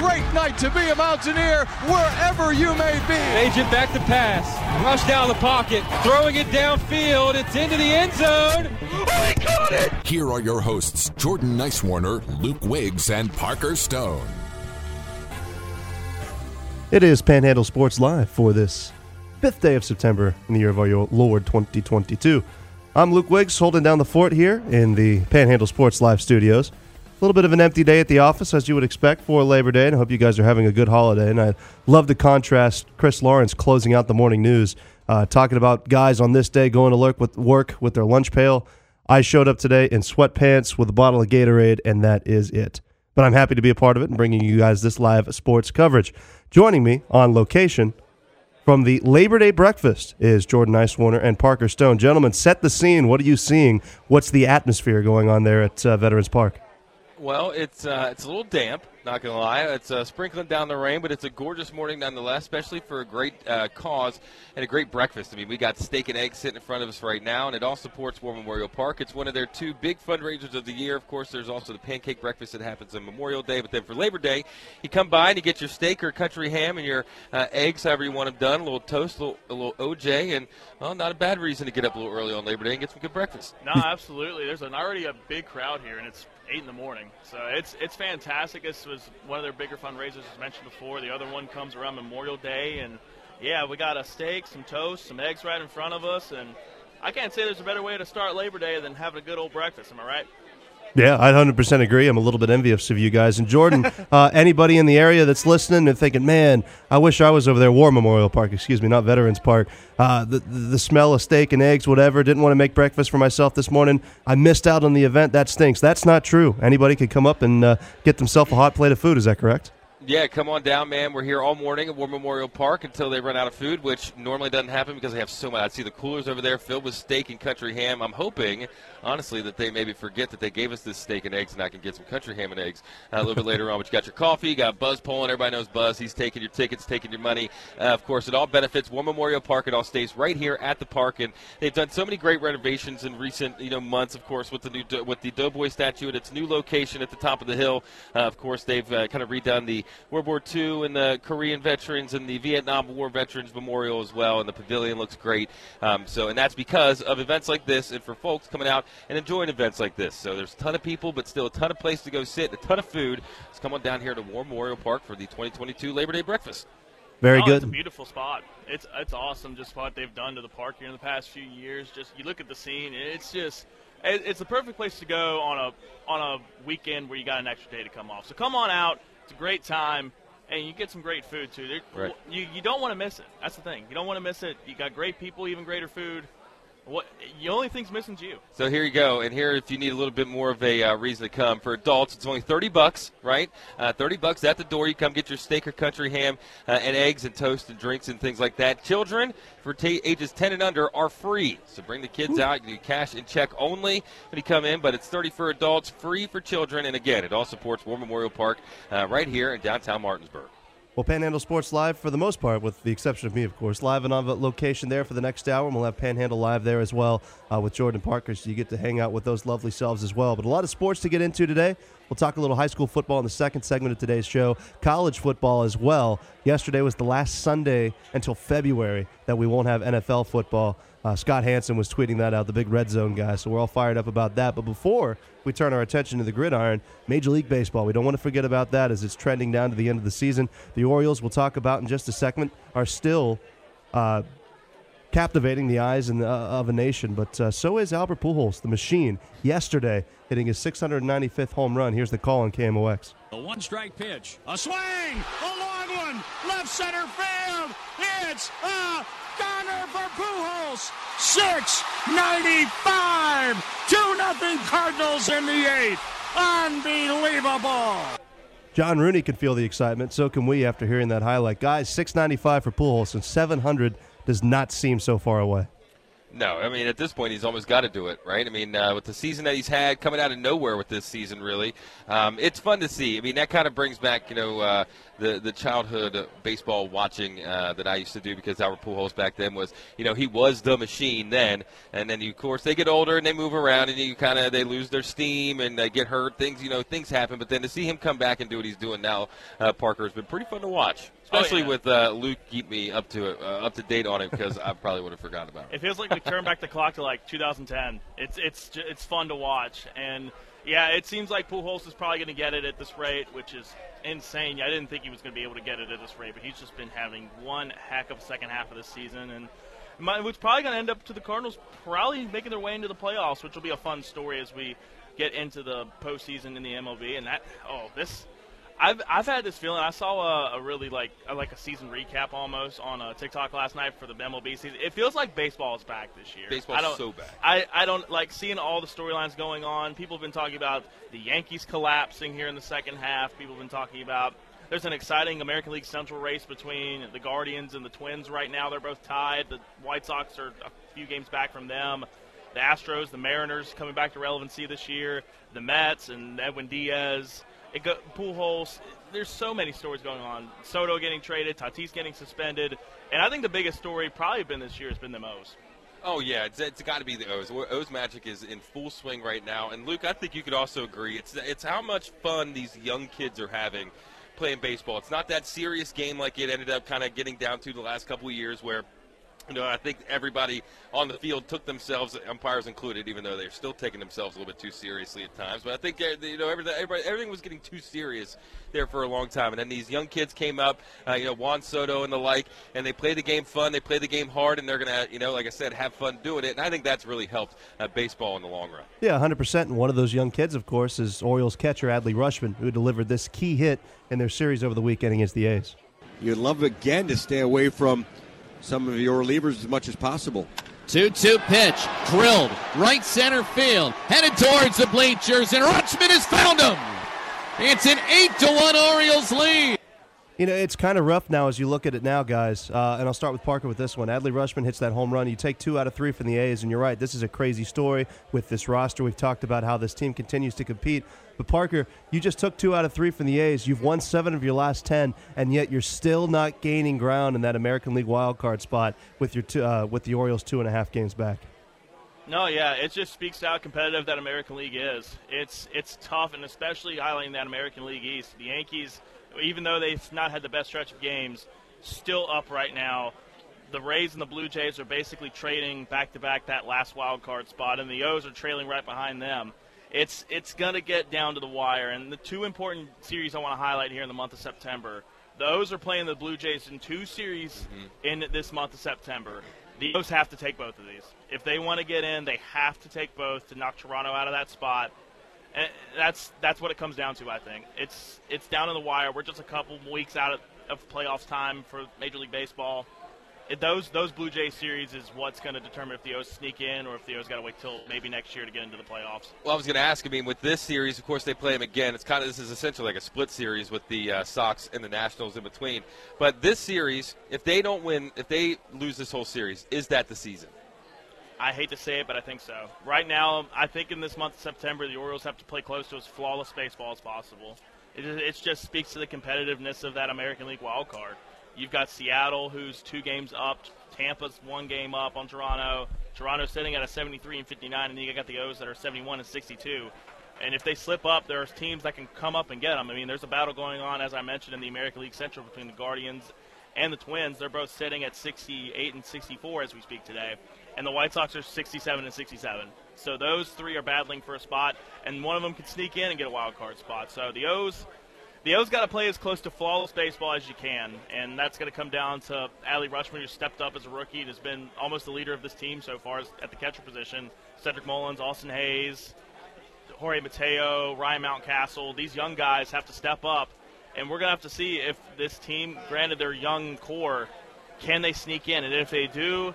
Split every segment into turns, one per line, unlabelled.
Great night to be a Mountaineer wherever you may be.
Agent back to pass. Rush down the pocket. Throwing it downfield. It's into the end zone. Oh, he caught it!
Here are your hosts, Jordan Nicewarner, Luke Wiggs, and Parker Stone.
It is Panhandle Sports Live for this fifth day of September in the year of our Lord 2022. I'm Luke Wiggs holding down the fort here in the Panhandle Sports Live studios. A little bit of an empty day at the office, as you would expect for Labor Day, and I hope you guys are having a good holiday. And I love the contrast Chris Lawrence closing out the morning news, uh, talking about guys on this day going to work with, work with their lunch pail. I showed up today in sweatpants with a bottle of Gatorade, and that is it. But I'm happy to be a part of it and bringing you guys this live sports coverage. Joining me on location from the Labor Day breakfast is Jordan Nicewarner and Parker Stone. Gentlemen, set the scene. What are you seeing? What's the atmosphere going on there at uh, Veterans Park?
Well, it's uh, it's a little damp. Not gonna lie, it's uh, sprinkling down the rain, but it's a gorgeous morning nonetheless, especially for a great uh, cause and a great breakfast. I mean, we got steak and eggs sitting in front of us right now, and it all supports War Memorial Park. It's one of their two big fundraisers of the year. Of course, there's also the pancake breakfast that happens on Memorial Day, but then for Labor Day, you come by and you get your steak or country ham and your uh, eggs, however you want them done, a little toast, a little, a little OJ, and well, not a bad reason to get up a little early on Labor Day and get some good breakfast.
No, absolutely. There's an already a big crowd here, and it's eight in the morning. So it's it's fantastic. This was one of their bigger fundraisers, as mentioned before. The other one comes around Memorial Day, and yeah, we got a steak, some toast, some eggs right in front of us, and I can't say there's a better way to start Labor Day than having a good old breakfast. Am I right?
Yeah, I 100% agree. I'm a little bit envious of you guys. And Jordan, uh, anybody in the area that's listening and thinking, man, I wish I was over there, War Memorial Park, excuse me, not Veterans Park. Uh, the, the smell of steak and eggs, whatever, didn't want to make breakfast for myself this morning. I missed out on the event. That stinks. That's not true. Anybody could come up and uh, get themselves a hot plate of food. Is that correct?
Yeah, come on down, man. We're here all morning at War Memorial Park until they run out of food, which normally doesn't happen because they have so much. I see the coolers over there filled with steak and country ham. I'm hoping, honestly, that they maybe forget that they gave us this steak and eggs, and I can get some country ham and eggs uh, a little bit later on. But you got your coffee, you got Buzz pulling. Everybody knows Buzz. He's taking your tickets, taking your money. Uh, of course, it all benefits War Memorial Park. It all stays right here at the park, and they've done so many great renovations in recent, you know, months. Of course, with the new with the Doughboy statue at its new location at the top of the hill. Uh, of course, they've uh, kind of redone the World War II and the Korean veterans and the Vietnam War Veterans Memorial as well, and the pavilion looks great. Um, so, and that's because of events like this, and for folks coming out and enjoying events like this. So, there's a ton of people, but still a ton of place to go sit, a ton of food. Let's come on down here to War Memorial Park for the 2022 Labor Day breakfast.
Very
oh,
good.
It's a beautiful spot. It's it's awesome just what they've done to the park here in the past few years. Just you look at the scene, it's just it, it's the perfect place to go on a on a weekend where you got an extra day to come off. So come on out. It's a great time and you get some great food too.
Right.
You you don't want to miss it. That's the thing. You don't want to miss it. You got great people, even greater food. What the only thing's missing is you.
So here you go, and here if you need a little bit more of a uh, reason to come for adults, it's only thirty bucks, right? Uh, thirty bucks at the door. You come get your steak or country ham uh, and eggs and toast and drinks and things like that. Children for t- ages ten and under are free, so bring the kids out. You do cash and check only when you come in, but it's thirty for adults, free for children, and again, it all supports War Memorial Park uh, right here in downtown Martinsburg.
Well, Panhandle Sports Live, for the most part, with the exception of me, of course, live and on location there for the next hour. And we'll have Panhandle Live there as well uh, with Jordan Parker, so you get to hang out with those lovely selves as well. But a lot of sports to get into today. We'll talk a little high school football in the second segment of today's show, college football as well. Yesterday was the last Sunday until February that we won't have NFL football. Uh, Scott Hanson was tweeting that out, the big red zone guy. So we're all fired up about that. But before we turn our attention to the gridiron, Major League Baseball, we don't want to forget about that as it's trending down to the end of the season. The Orioles, we'll talk about in just a second, are still uh, captivating the eyes and, uh, of a nation. But uh, so is Albert Pujols, the machine, yesterday hitting his 695th home run. Here's the call on KMOX.
A one strike pitch. A swing. A long one. Left center field. It's a goner for Pujols. 695. 2 nothing Cardinals in the eighth. Unbelievable!
John Rooney can feel the excitement. So can we after hearing that highlight. Guys, 695 for Pujols and 700 does not seem so far away.
No, I mean at this point he's almost got to do it, right? I mean uh, with the season that he's had, coming out of nowhere with this season, really, um, it's fun to see. I mean that kind of brings back, you know, uh, the the childhood baseball watching uh, that I used to do because Albert Pujols back then was, you know, he was the machine then, and then you, of course they get older and they move around and you kind of they lose their steam and they get hurt. Things, you know, things happen. But then to see him come back and do what he's doing now, uh, Parker has been pretty fun to watch especially oh, yeah. with uh, Luke keep me up to it, uh, up to date on it because I probably would have forgotten about it.
It feels like we turned back the clock to like 2010. It's it's it's fun to watch, and yeah, it seems like Pujols is probably going to get it at this rate, which is insane. I didn't think he was going to be able to get it at this rate, but he's just been having one heck of a second half of the season, and it's probably going to end up to the Cardinals probably making their way into the playoffs, which will be a fun story as we get into the postseason in the MLB. And that oh this I've I've had this feeling. I saw a, a really like a, like a season recap almost on a TikTok last night for the MLB season. It feels like baseball is back this year.
Baseball's so bad.
I, I don't like seeing all the storylines going on. People have been talking about the Yankees collapsing here in the second half. People have been talking about there's an exciting American League Central race between the Guardians and the Twins right now. They're both tied. The White Sox are a few games back from them. The Astros, the Mariners coming back to relevancy this year. The Mets and Edwin Diaz it go, Pujols. There's so many stories going on. Soto getting traded, Tatis getting suspended, and I think the biggest story probably been this year has been the O's.
Oh yeah, it's, it's got to be the O's. O's magic is in full swing right now, and Luke, I think you could also agree. It's it's how much fun these young kids are having playing baseball. It's not that serious game like it ended up kind of getting down to the last couple of years where you know, I think everybody on the field took themselves, umpires included, even though they're still taking themselves a little bit too seriously at times. But I think uh, you know everything, everything was getting too serious there for a long time. And then these young kids came up, uh, you know, Juan Soto and the like, and they play the game fun, they play the game hard, and they're gonna, you know, like I said, have fun doing it. And I think that's really helped uh, baseball in the long run.
Yeah, 100%. And one of those young kids, of course, is Orioles catcher Adley Rutschman, who delivered this key hit in their series over the weekend against the A's.
You'd love again to stay away from some of your relievers as much as possible.
2 2 pitch, drilled, right center field, headed towards the bleachers, and Rutschman has found him. It's an 8 to 1 Orioles lead.
You know, it's kind of rough now as you look at it now, guys. Uh, and I'll start with Parker with this one. Adley Rutschman hits that home run. You take two out of three from the A's, and you're right. This is a crazy story with this roster. We've talked about how this team continues to compete. But Parker, you just took two out of three from the A's. You've won seven of your last ten, and yet you're still not gaining ground in that American League wild card spot with your two, uh, with the Orioles two and a half games back.
No, yeah, it just speaks how competitive that American League is. It's it's tough, and especially highlighting that American League East. The Yankees even though they've not had the best stretch of games, still up right now. The Rays and the Blue Jays are basically trading back to back that last wild card spot, and the O's are trailing right behind them. It's it's going to get down to the wire, and the two important series I want to highlight here in the month of September. The O's are playing the Blue Jays in two series mm-hmm. in this month of September. The O's have to take both of these. If they want to get in, they have to take both to knock Toronto out of that spot and that's that's what it comes down to. I think it's it's down to the wire. We're just a couple weeks out of, of playoffs time for Major League Baseball. It, those those Blue Jays series is what's going to determine if the O's sneak in or if the O's got to wait till maybe next year to get into the playoffs.
Well, I was going to ask. I mean, with this series, of course, they play them again. It's kind of this is essentially like a split series with the uh, Sox and the Nationals in between. But this series, if they don't win, if they lose this whole series, is that the season?
I hate to say it, but I think so. Right now, I think in this month of September, the Orioles have to play close to as flawless baseball as possible. It, it just speaks to the competitiveness of that American League wild card. You've got Seattle, who's two games up. Tampa's one game up on Toronto. Toronto's sitting at a 73 and 59, and then you got the O's that are 71 and 62. And if they slip up, there's teams that can come up and get them. I mean, there's a battle going on, as I mentioned, in the American League Central between the Guardians and the Twins. They're both sitting at 68 and 64 as we speak today and the White Sox are 67 and 67. So those three are battling for a spot, and one of them can sneak in and get a wild card spot. So the O's, the O's got to play as close to flawless baseball as you can, and that's going to come down to Adley Rutschman, who stepped up as a rookie and has been almost the leader of this team so far at the catcher position. Cedric Mullins, Austin Hays, Jorge Mateo, Ryan Mountcastle. These young guys have to step up, and we're going to have to see if this team, granted their young core, can they sneak in, and if they do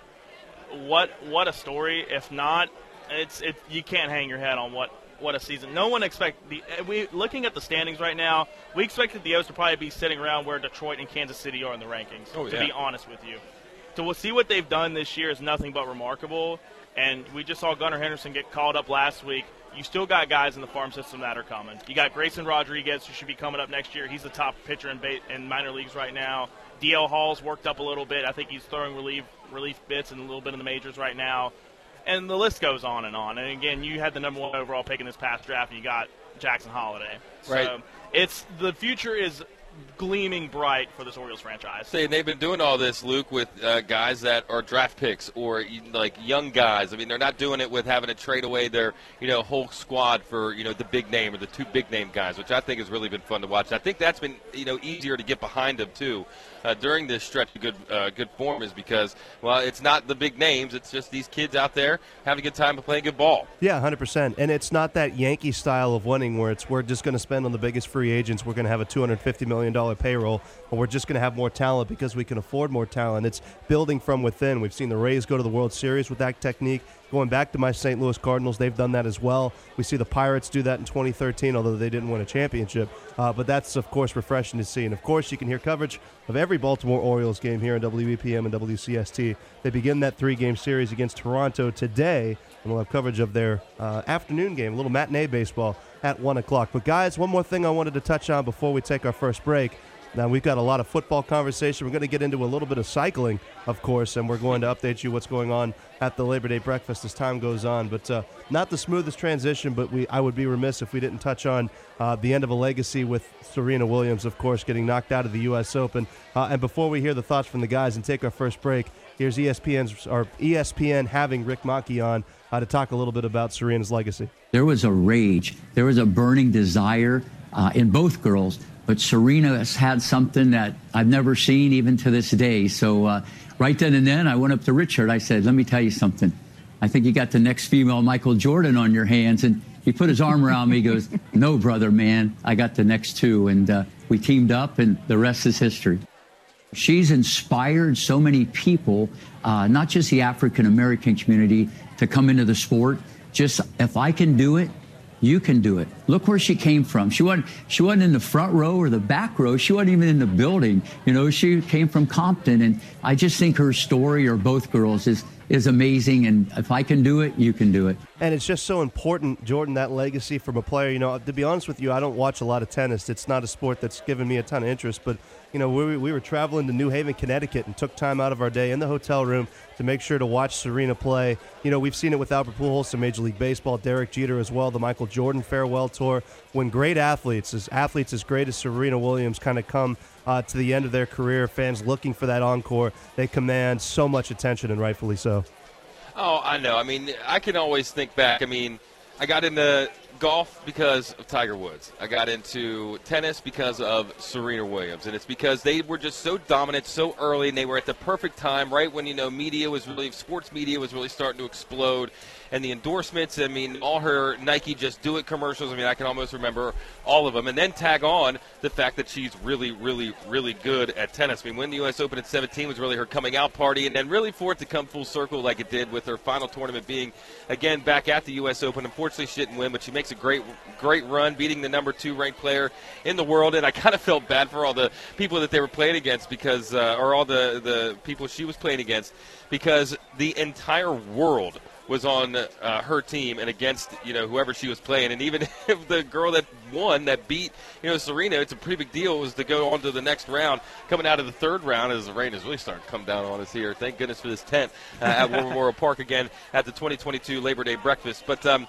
what what a story. If not, it's it you can't hang your head on what what a season! No one expect the we looking at the standings right now. We expected the O's to probably be sitting around where Detroit and Kansas City are in the rankings.
Oh,
to
yeah.
be honest with you, to see what they've done this year is nothing but remarkable. And we just saw Gunnar Henderson get called up last week. You still got guys in the farm system that are coming. You got Grayson Rodriguez, who should be coming up next year. He's the top pitcher in, ba- in minor leagues right now. DL Hall's worked up a little bit. I think he's throwing relief relief bits and a little bit in the majors right now. And the list goes on and on. And again, you had the number one overall pick in this past draft, and you got Jackson Holliday.
Right.
So it's the future is gleaming bright for this Orioles franchise.
Say they've been doing all this, Luke, with uh, guys that are draft picks or like young guys. I mean, they're not doing it with having to trade away their you know whole squad for you know the big name or the two big name guys, which I think has really been fun to watch. I think that's been you know easier to get behind them too uh, during this stretch of good uh, good form is because well, it's not the big names; it's just these kids out there having a good time and playing good ball.
Yeah, hundred percent. And it's not that Yankee style of winning where it's we're just going to spend on the biggest free agents. We're going to have a two hundred fifty million dollar payroll, or we're just going to have more talent because we can afford more talent. It's building from within. We've seen the Rays go to the World Series with that technique. Going back to my St. Louis Cardinals, they've done that as well. We see the Pirates do that in 2013, although they didn't win a championship. Uh, but that's, of course, refreshing to see. And, of course, you can hear coverage of every Baltimore Orioles game here on WEPM and WCST. They begin that three game series against Toronto today, and we'll have coverage of their uh, afternoon game, a little matinee baseball at 1 o'clock. But, guys, one more thing I wanted to touch on before we take our first break. Now, we've got a lot of football conversation. We're going to get into a little bit of cycling, of course, and we're going to update you what's going on at the Labor Day breakfast as time goes on. But uh, not the smoothest transition, but we I would be remiss if we didn't touch on uh, the end of a legacy with Serena Williams, of course, getting knocked out of the U.S. Open. Uh, and before we hear the thoughts from the guys and take our first break, here's ESPN's or ESPN having Rick Macci on uh, to talk a little bit about Serena's legacy.
There was a rage, there was a burning desire uh, in both girls, but Serena has had something that I've never seen even to this day. So uh, right then and then, I went up to Richard. I said, "Let me tell you something. I think you got the next female Michael Jordan on your hands." And he put his arm around me. He goes, "No, brother, man, I got the next two. And uh, we teamed up, and the rest is history. She's inspired so many people, uh, not just the African American community, to come into the sport. Just if I can do it, you can do it. Look where she came from. She wasn't she wasn't in the front row or the back row. She wasn't even in the building. You know, she came from Compton, and I just think her story, or both girls, is is amazing. And if I can do it, you can do it.
And it's just so important, Jordan, that legacy from a player. You know, to be honest with you, I don't watch a lot of tennis. It's not a sport that's given me a ton of interest. But, you know, we, we were traveling to New Haven, Connecticut, and took time out of our day in the hotel room to make sure to watch Serena play. You know, we've seen it with Albert Pujols in Major League Baseball, Derek Jeter as well, the Michael Jordan farewell tour. When great athletes, as athletes as great as Serena Williams, kind of come uh, to the end of their career, fans looking for that encore, they command so much attention, and rightfully so.
Oh, I know. I mean, I can always think back. I mean, I got into golf because of Tiger Woods. I got into tennis because of Serena Williams, and it's because they were just so dominant so early, and they were at the perfect time, right when you know media was really, sports media was really starting to explode, and the endorsements. I mean, all her Nike Just Do It commercials. I mean, I can almost remember all of them, and then tag on the fact that she's really, really, really good at tennis. I mean, when the U.S. Open at 17 was really her coming out party, and then really for it to come full circle like it did with her final tournament being again back at the U.S. Open. Unfortunately, she didn't win, but she makes a great, great run, beating the number two ranked player in the world. And I kind of felt bad for all the people that they were playing against because, uh, or all the the people she was playing against, because the entire world was on uh, her team and against you know whoever she was playing, and even if the girl that won that beat you know Serena, it's a pretty big deal. Was to go on to the next round, coming out of the third round as the rain is really starting to come down on us here. Thank goodness for this tent uh, at War Memorial Park again at the 2022 Labor Day breakfast, but. Um,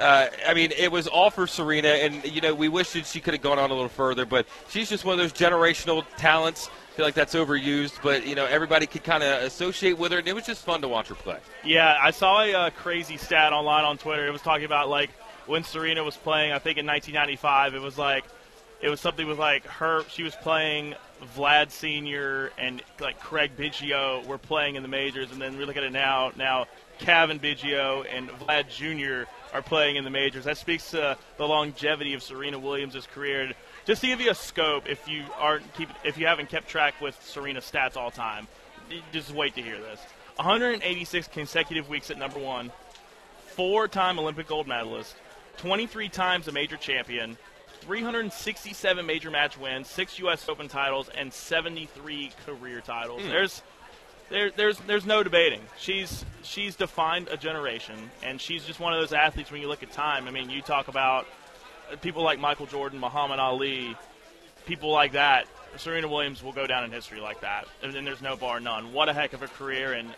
uh, I mean, it was all for Serena, and you know, we wish that she could have gone on a little further. But she's just one of those generational talents. I feel like that's overused, but you know, everybody could kind of associate with her, and it was just fun to watch her play.
Yeah, I saw a uh, crazy stat online on Twitter. It was talking about like when Serena was playing. I think in 1995, it was like it was something with like her. She was playing Vlad Senior and like Craig Biggio were playing in the majors, and then we look at it now. Now Cavan Biggio and Vlad Jr. are playing in the majors. That speaks to the longevity of Serena Williams' career. Just to give you a scope, if you aren't keep, if you haven't kept track with Serena's stats all time, just wait to hear this. 186 consecutive weeks at number one, four-time Olympic gold medalist, 23 times a major champion, 367 major match wins, six U.S. Open titles, and 73 career titles.
Hmm.
There's there, there's there's no debating. She's she's defined a generation, and she's just one of those athletes. When you look at time, I mean, you talk about uh, people like Michael Jordan, Muhammad Ali, people like that. Serena Williams will go down in history like that, and then there's no bar none. What a heck of a career, and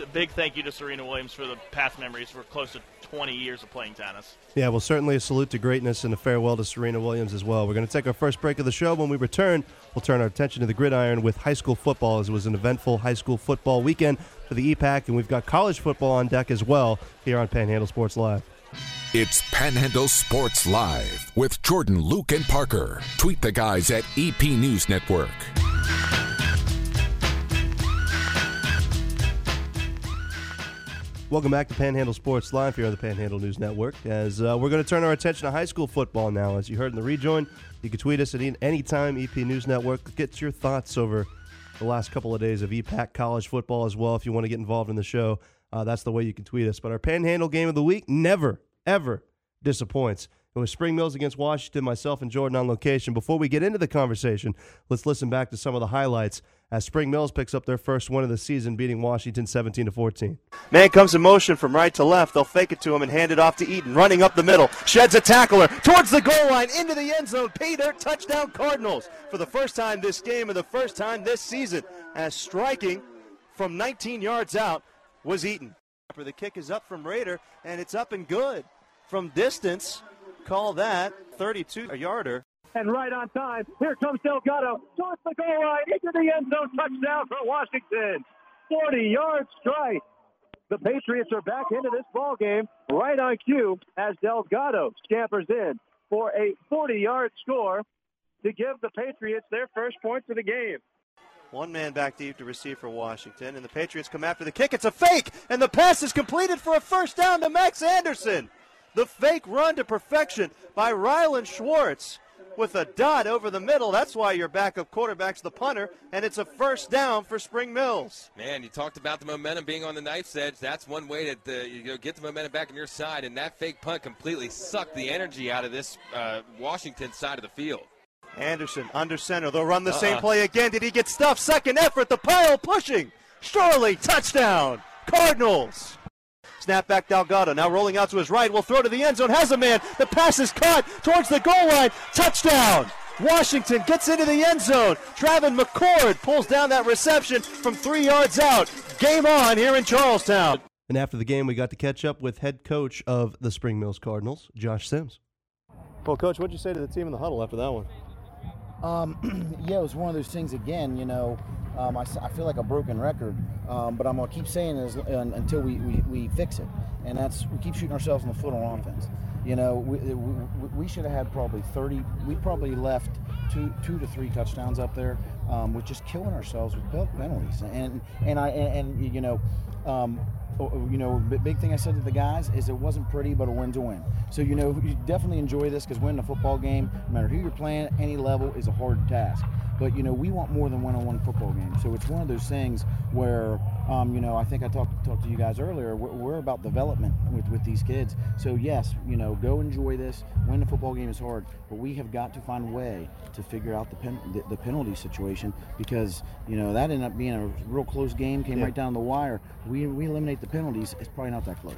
a big thank you to Serena Williams for the past memories for close to 20 years of playing tennis.
Yeah, well, certainly a salute to greatness and a farewell to Serena Williams as well. We're going to take our first break of the show. When we return, we'll turn our attention to the gridiron with high school football, as it was an eventful high school football weekend for the EPAC, and we've got college football on deck as well here on Panhandle Sports Live.
It's Panhandle Sports Live with Jordan, Luke, and Parker. Tweet the guys at EP News Network.
Welcome back to Panhandle Sports Live here on the Panhandle News Network. As uh, we're going to turn our attention to high school football now. As you heard in the rejoin, you can tweet us at any time. EP News Network. Get your thoughts over the last couple of days of EPAC college football as well. If you want to get involved in the show, uh, that's the way you can tweet us. But our Panhandle game of the week never, ever disappoints. It was Spring Mills against Washington, myself and Jordan on location. Before we get into the conversation, let's listen back to some of the highlights as Spring Mills picks up their first win of the season, beating Washington 17 to 14.
Man comes in motion from right to left. They'll fake it to him and hand it off to Eaton. Running up the middle. Sheds a tackler towards the goal line into the end zone. Peter, touchdown Cardinals. For the first time this game and the first time this season. As striking from 19 yards out was Eaton. The kick is up from Raider and it's up and good. From distance, call that 32 yarder.
And right on time. Here comes Delgado towards the goal line into the end zone. Touchdown for Washington. 40 yard strike. The Patriots are back into this ball game right on cue as Delgado scampers in for a 40 yard score to give the Patriots their first points of the game.
One man back deep to receive for Washington, and the Patriots come after the kick. It's a fake, and the pass is completed for a first down to Max Anderson. The fake run to perfection by Rylan Schwartz with a dot over the middle. That's why your backup quarterback's the punter, and it's a first down for Spring Mills.
Man, you talked about the momentum being on the knife's edge. That's one way to you know, get the momentum back on your side, and that fake punt completely sucked the energy out of this uh, Washington side of the field.
Anderson under center. They'll run the same
Uh-uh.
play again. Did he get stuffed? Second effort. The pile pushing. Surely touchdown. Cardinals. Snap back Delgado. Now rolling out to his right. Will throw to the end zone. Has a man. The pass is caught towards the goal line. Touchdown. Washington gets into the end zone. Travin McCord pulls down that reception from three yards out. Game on here in Charlestown.
And after the game, we got to catch up with head coach of the Spring Mills Cardinals, Josh Sims.
Well, coach, what'd you say to the team in the huddle after that one?
Um, yeah, it was one of those things again. You know, um, I, I feel like a broken record, um, but I'm gonna keep saying un until we, we, we fix it, and that's we keep shooting ourselves in the foot on offense. You know, we, we, we should have had probably 30. We probably left two two to three touchdowns up there. Um, with just killing ourselves with pen- penalties, and and I and, and you know. Um, you know, big thing I said to the guys is it wasn't pretty, but a win's a win. So you know, you definitely enjoy this because winning a football game, no matter who you're playing, any level, is a hard task. But you know, we want more than one-on-one football games. So it's one of those things where, um, you know, I think I talked talked to you guys earlier. We're, we're about development with with these kids. So yes, you know, go enjoy this. Winning a football game is hard, but we have got to find a way to figure out the pen, the, the penalty situation because you know that ended up being a real close game. Came
Yeah.
right down the wire. We we eliminate the penalties. It's probably not that close.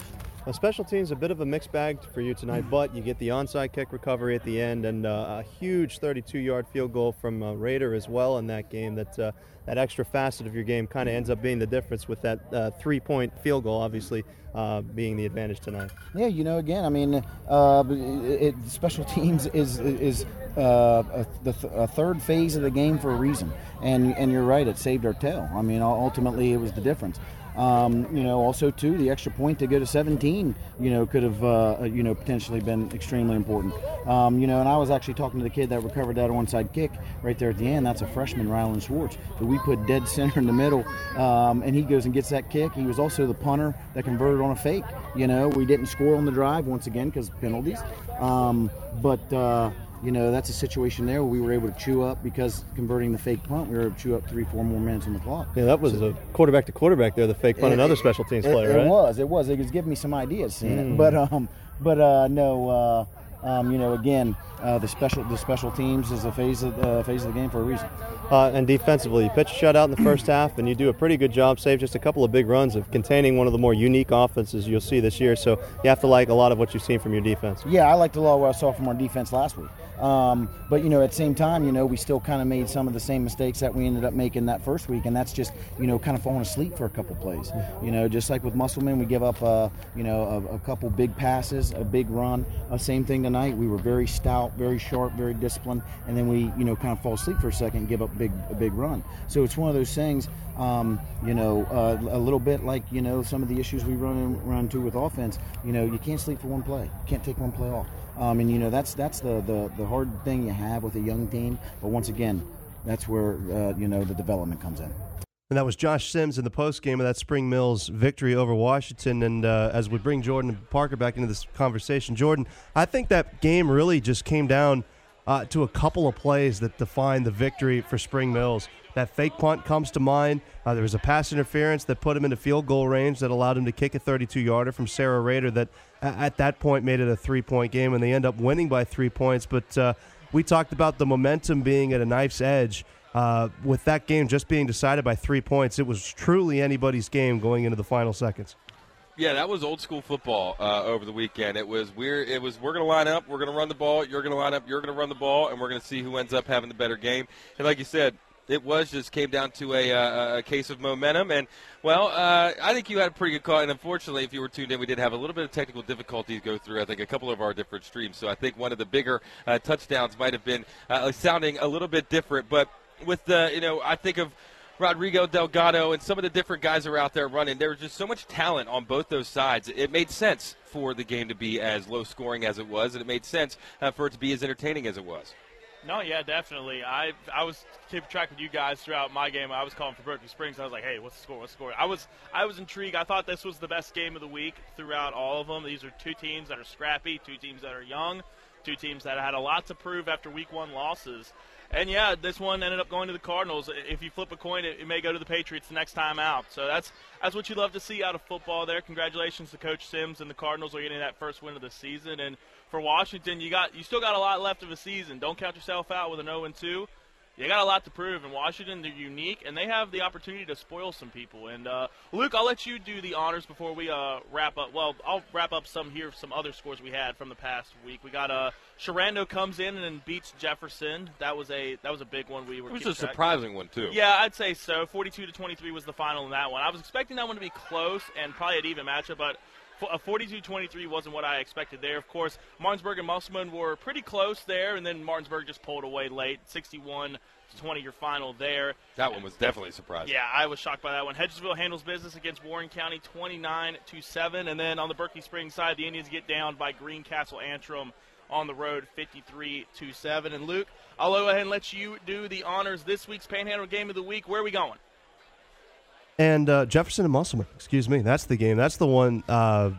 Now, special teams a bit of a mixed bag for you tonight, but you get the onside kick recovery at the end and uh, a huge 32-yard field goal from uh, Raider as well in that game. That uh, that extra facet of your game kind of ends up being the difference with that uh, three-point field goal, obviously uh, being the advantage tonight.
Yeah, you know, again, I mean, uh, it, special teams is is a, the th- a third phase of the game for a reason, and and you're right, it saved our tail. I mean, ultimately, it was the difference. Um, you know, also too, the extra point to go to 17, you know, could have, uh, you know, potentially been extremely important. Um, you know, and I was actually talking to the kid that recovered that onside kick right there at the end. That's a freshman, Rylan Schwartz, who we put dead center in the middle, um, and he goes and gets that kick. He was also the punter that converted on a fake. You know, we didn't score on the drive once again because penalties, um, but. Uh, you know, that's a situation there where we were able to chew up because converting the fake punt, we were able to chew up three, four more minutes on the clock.
Yeah, that was a quarterback to quarterback there, the fake punt,
It-
another
it-
special teams
it-
player,
it
right?
was, it was. It was giving me some ideas seeing
Mm.
it. But um, but uh, no. Uh, um, you know, again, uh, the special the special teams is a phase of uh, phase of the game for a reason.
Uh, and defensively, you pitch a shutout in the first half, and you do a pretty good job, save just a couple of big runs of containing one of the more unique offenses you'll see this year. So you have to like a lot of what you've seen from your defense.
Yeah, I liked a lot of what I saw from our defense last week. Um, but you know, at the same time, you know, we still kind of made some of the same mistakes that we ended up making that first week, and that's just you know kind of falling asleep for a couple plays. You know, just like with Musselman, we give up uh, you know a, a, couple big passes, a big run. Uh, same thing tonight. We were very stout, very sharp, very disciplined, and then we you know kind of fall asleep for a second, and give up big a big run. So it's one of those things. Um, you know, uh, a little bit like you know some of the issues we run in, run into with offense. You know, you can't sleep for one play. Can't take one play off. Um, and you know that's that's the, the, the hard thing you have with a young team. But once again, that's where uh, you know the development comes in.
And that was Josh Sims in the post game of that Spring Mills victory over Washington. And uh, as we bring Jordan Parker back into this conversation, Jordan, I think that game really just came down uh, to a couple of plays that defined the victory for Spring Mills. That fake punt comes to mind. Uh, there was a pass interference that put him into field goal range that allowed him to kick a 32 yarder from Sarah Rader that at that point made it a three point game, and they end up winning by three points. But uh, we talked about the momentum being at a knife's edge. Uh, with that game just being decided by three points, it was truly anybody's game going into the final seconds.
Yeah, that was old school football uh, over the weekend. It was we're it was we're going to line up, we're going to run the ball, you're going to line up, you're going to run the ball, and we're going to see who ends up having the better game. And like you said, it was just came down to a, uh, a case of momentum. And, well, uh, I think you had a pretty good call. And unfortunately, if you were tuned in, we did have a little bit of technical difficulties go through, I think, a couple of our different streams. So I think one of the bigger uh, touchdowns might have been uh, sounding a little bit different. But with the, you know, I think of. Rodrigo Delgado and some of the different guys that are out there running. There was just so much talent on both those sides. It made sense for the game to be as low scoring as it was, and it made sense uh, for it to be as entertaining as it was.
No, yeah, definitely. I I was keeping track with you guys throughout my game. I was calling for Berkeley Springs. I was like, hey, what's the score? What's the score? I was I was intrigued. I thought this was the best game of the week throughout all of them. These are two teams that are scrappy, two teams that are young, two teams that had a lot to prove after week one losses. And yeah, this one ended up going to the Cardinals. If you flip a coin, it, it, may go to the Patriots the next time out. So that's that's what you love to see out of football. There, congratulations to Coach Sims and the Cardinals are getting that first win of the season. And for Washington, you got you still got a lot left of a season. Don't count yourself out with an 0 2 you got a lot to prove. In Washington, they're unique, and they have the opportunity to spoil some people. And uh, Luke, I'll let you do the honors before we uh, wrap up. Well, I'll wrap up some here, some other scores we had from the past week. We got uh, Sherando comes in and beats Jefferson. That was a that was a big one. We were.
It was a surprising one too.
Yeah, I'd say so. Forty-two to twenty-three was the final in that one. I was expecting that one to be close and probably an even matchup, but a 42-23 wasn't what I expected there. Of course, Martinsburg and Musselman were pretty close there, and then Martinsburg just pulled away late, 61 20 your final there.
That one was definitely surprising.
Yeah, I was shocked by that one. Hedgesville handles business against Warren County 29 to 7 and then on the Berkeley Springs side, the Indians get down by Greencastle Antrim on the road 53 to 7. And Luke, I'll go ahead and let you do the honors this week's Panhandle game of the week. Where are we going?
And uh, Jefferson and Musselman, excuse me. That's the game. That's the one. Uh,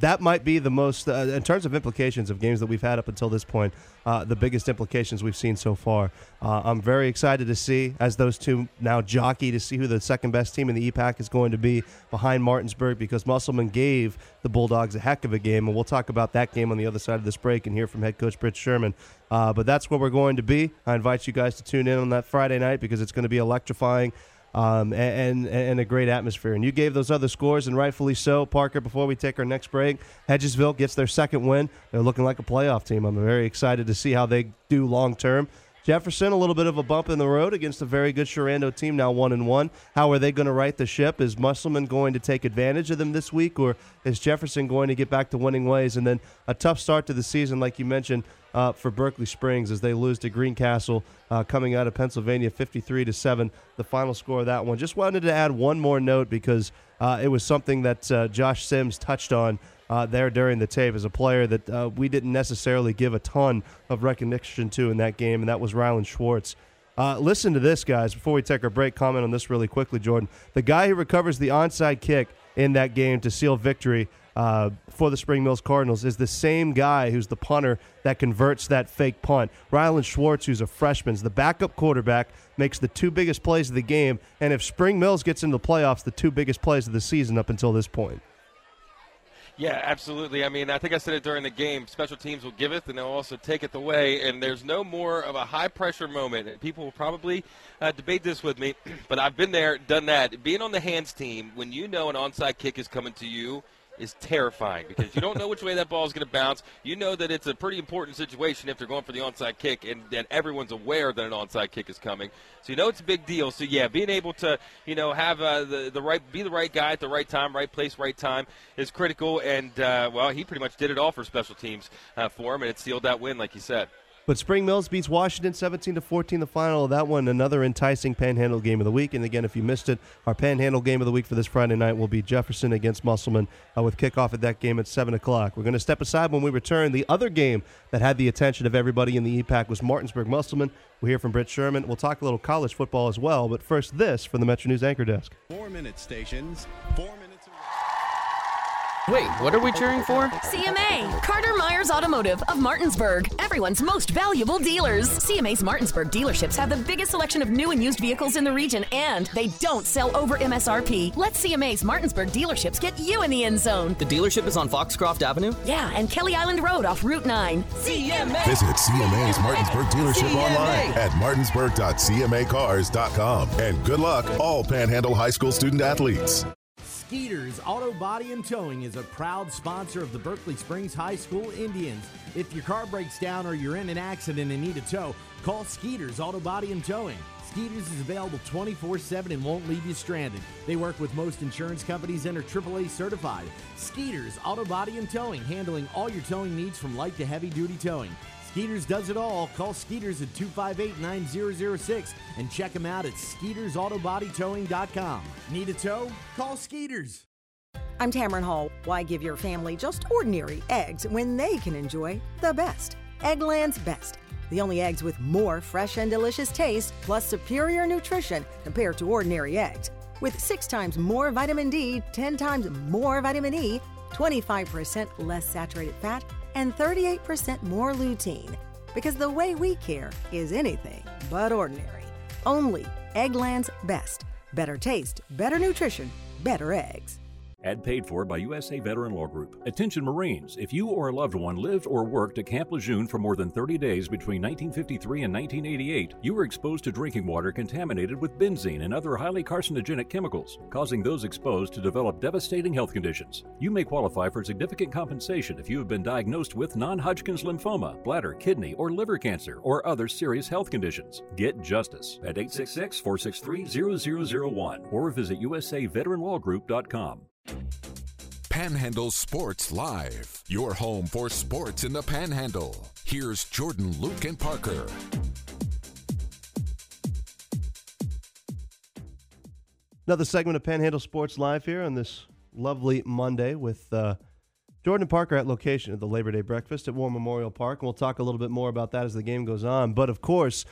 that might be the most, uh, in terms of implications of games that we've had up until this point, uh, the biggest implications we've seen so far. Uh, I'm very excited to see as those two now jockey to see who the second best team in the EPAC is going to be behind Martinsburg because Musselman gave the Bulldogs a heck of a game, and we'll talk about that game on the other side of this break and hear from head coach Britt Sherman. Uh, but that's where we're going to be. I invite you guys to tune in on that Friday night because it's going to be electrifying um, and, and a great atmosphere. And you gave those other scores, and rightfully so. Parker, before we take our next break, Hedgesville gets their second win. They're looking like a playoff team. I'm very excited to see how they do long term. Jefferson, a little bit of a bump in the road against a very good Sherando team, now one and one. How are they going to right the ship? Is Musselman going to take advantage of them this week, or is Jefferson going to get back to winning ways? And then a tough start to the season, like you mentioned, uh, for Berkeley Springs as they lose to Greencastle, uh, coming out of Pennsylvania, 53 to seven. The final score of that one. Just wanted to add one more note because uh, it was something that uh, Josh Sims touched on uh, there during the tape as a player that uh, we didn't necessarily give a ton of recognition to in that game, and that was Rylan Schwartz. Uh, listen to this, guys, before we take our break. Comment on this really quickly, Jordan. The guy who recovers the onside kick in that game to seal victory uh, for the Spring Mills Cardinals is the same guy who's the punter that converts that fake punt. Rylan Schwartz, who's a freshman, is the backup quarterback, makes the two biggest plays of the game. And if Spring Mills gets into the playoffs, the two biggest plays of the season up until this point.
Yeah, absolutely. I mean, I think I said it during the game. Special teams will give it, and they'll also take it away. And there's no more of a high pressure moment. People will probably uh, debate this with me, but I've been there, done that. Being on the hands team, when you know an onside kick is coming to you, is terrifying because you don't know which way that ball is going to bounce. You know that it's a pretty important situation if they're going for the onside kick, and then everyone's aware that an onside kick is coming. So you know it's a big deal. So yeah, being able to you know have uh, the the right be the right guy at the right time, right place, right time is critical. And uh, well, he pretty much did it all for special teams uh, for him, and it sealed that win, like you said.
But Spring Mills beats Washington 17 to 14 the final of that one. Another enticing Panhandle game of the week. And again, if you missed it, our Panhandle game of the week for this Friday night will be Jefferson against Musselman uh, with kickoff at that game at 7 o'clock. We're going to step aside when we return. The other game that had the attention of everybody in the EPAC was Martinsburg Musselman. We'll hear from Britt Sherman. We'll talk a little college football as well. But first, this from the Metro News Anchor Desk.
Four minute stations, four minutes.
Wait, what are we cheering for?
CMA, Carter Myers Automotive of Martinsburg, everyone's most valuable dealers. CMA's Martinsburg dealerships have the biggest selection of new and used vehicles in the region, and they don't sell over MSRP. Let CMA's Martinsburg dealerships get you in the end zone.
The dealership is on Foxcroft Avenue?
Yeah, and Kelly Island Road off Route 9.
CMA! Visit CMA's Martinsburg dealership CMA. online at martinsburg.cmacars.com. And good luck, all Panhandle High School student athletes.
Skeeters Auto Body and Towing is a proud sponsor of the Berkeley Springs High School Indians. If your car breaks down or you're in an accident and need a tow, call Skeeters Auto Body and Towing. Skeeters is available 24 7 and won't leave you stranded. They work with most insurance companies and are AAA certified. Skeeters Auto Body and Towing, handling all your towing needs from light to heavy duty towing. Skeeters does it all. Call Skeeters at 258 9006 and check them out at SkeetersAutoBodyTowing.com. Need a tow? Call Skeeters.
I'm Tamron Hall. Why give your family just ordinary eggs when they can enjoy the best? Eggland's Best. The only eggs with more fresh and delicious taste, plus superior nutrition compared to ordinary eggs. With six times more vitamin D, 10 times more vitamin E, 25% less saturated fat, and 38% more lutein. Because the way we care is anything but ordinary. Only Eggland's Best. Better taste, better nutrition, better eggs.
Ad paid for by USA Veteran Law Group. Attention Marines, if you or a loved one lived or worked at Camp Lejeune for more than 30 days between 1953 and 1988, you were exposed to drinking water contaminated with benzene and other highly carcinogenic chemicals, causing those exposed to develop devastating health conditions. You may qualify for significant compensation if you have been diagnosed with non Hodgkin's lymphoma, bladder, kidney, or liver cancer, or other serious health conditions. Get justice at 866 463 0001 or visit usaveteranlawgroup.com.
Panhandle Sports Live, your home for sports in the Panhandle. Here's Jordan, Luke, and Parker.
Another segment of Panhandle Sports Live here on this lovely Monday with uh, Jordan Parker at location at the Labor Day breakfast at War Memorial Park. And we'll talk a little bit more about that as the game goes on. But of course,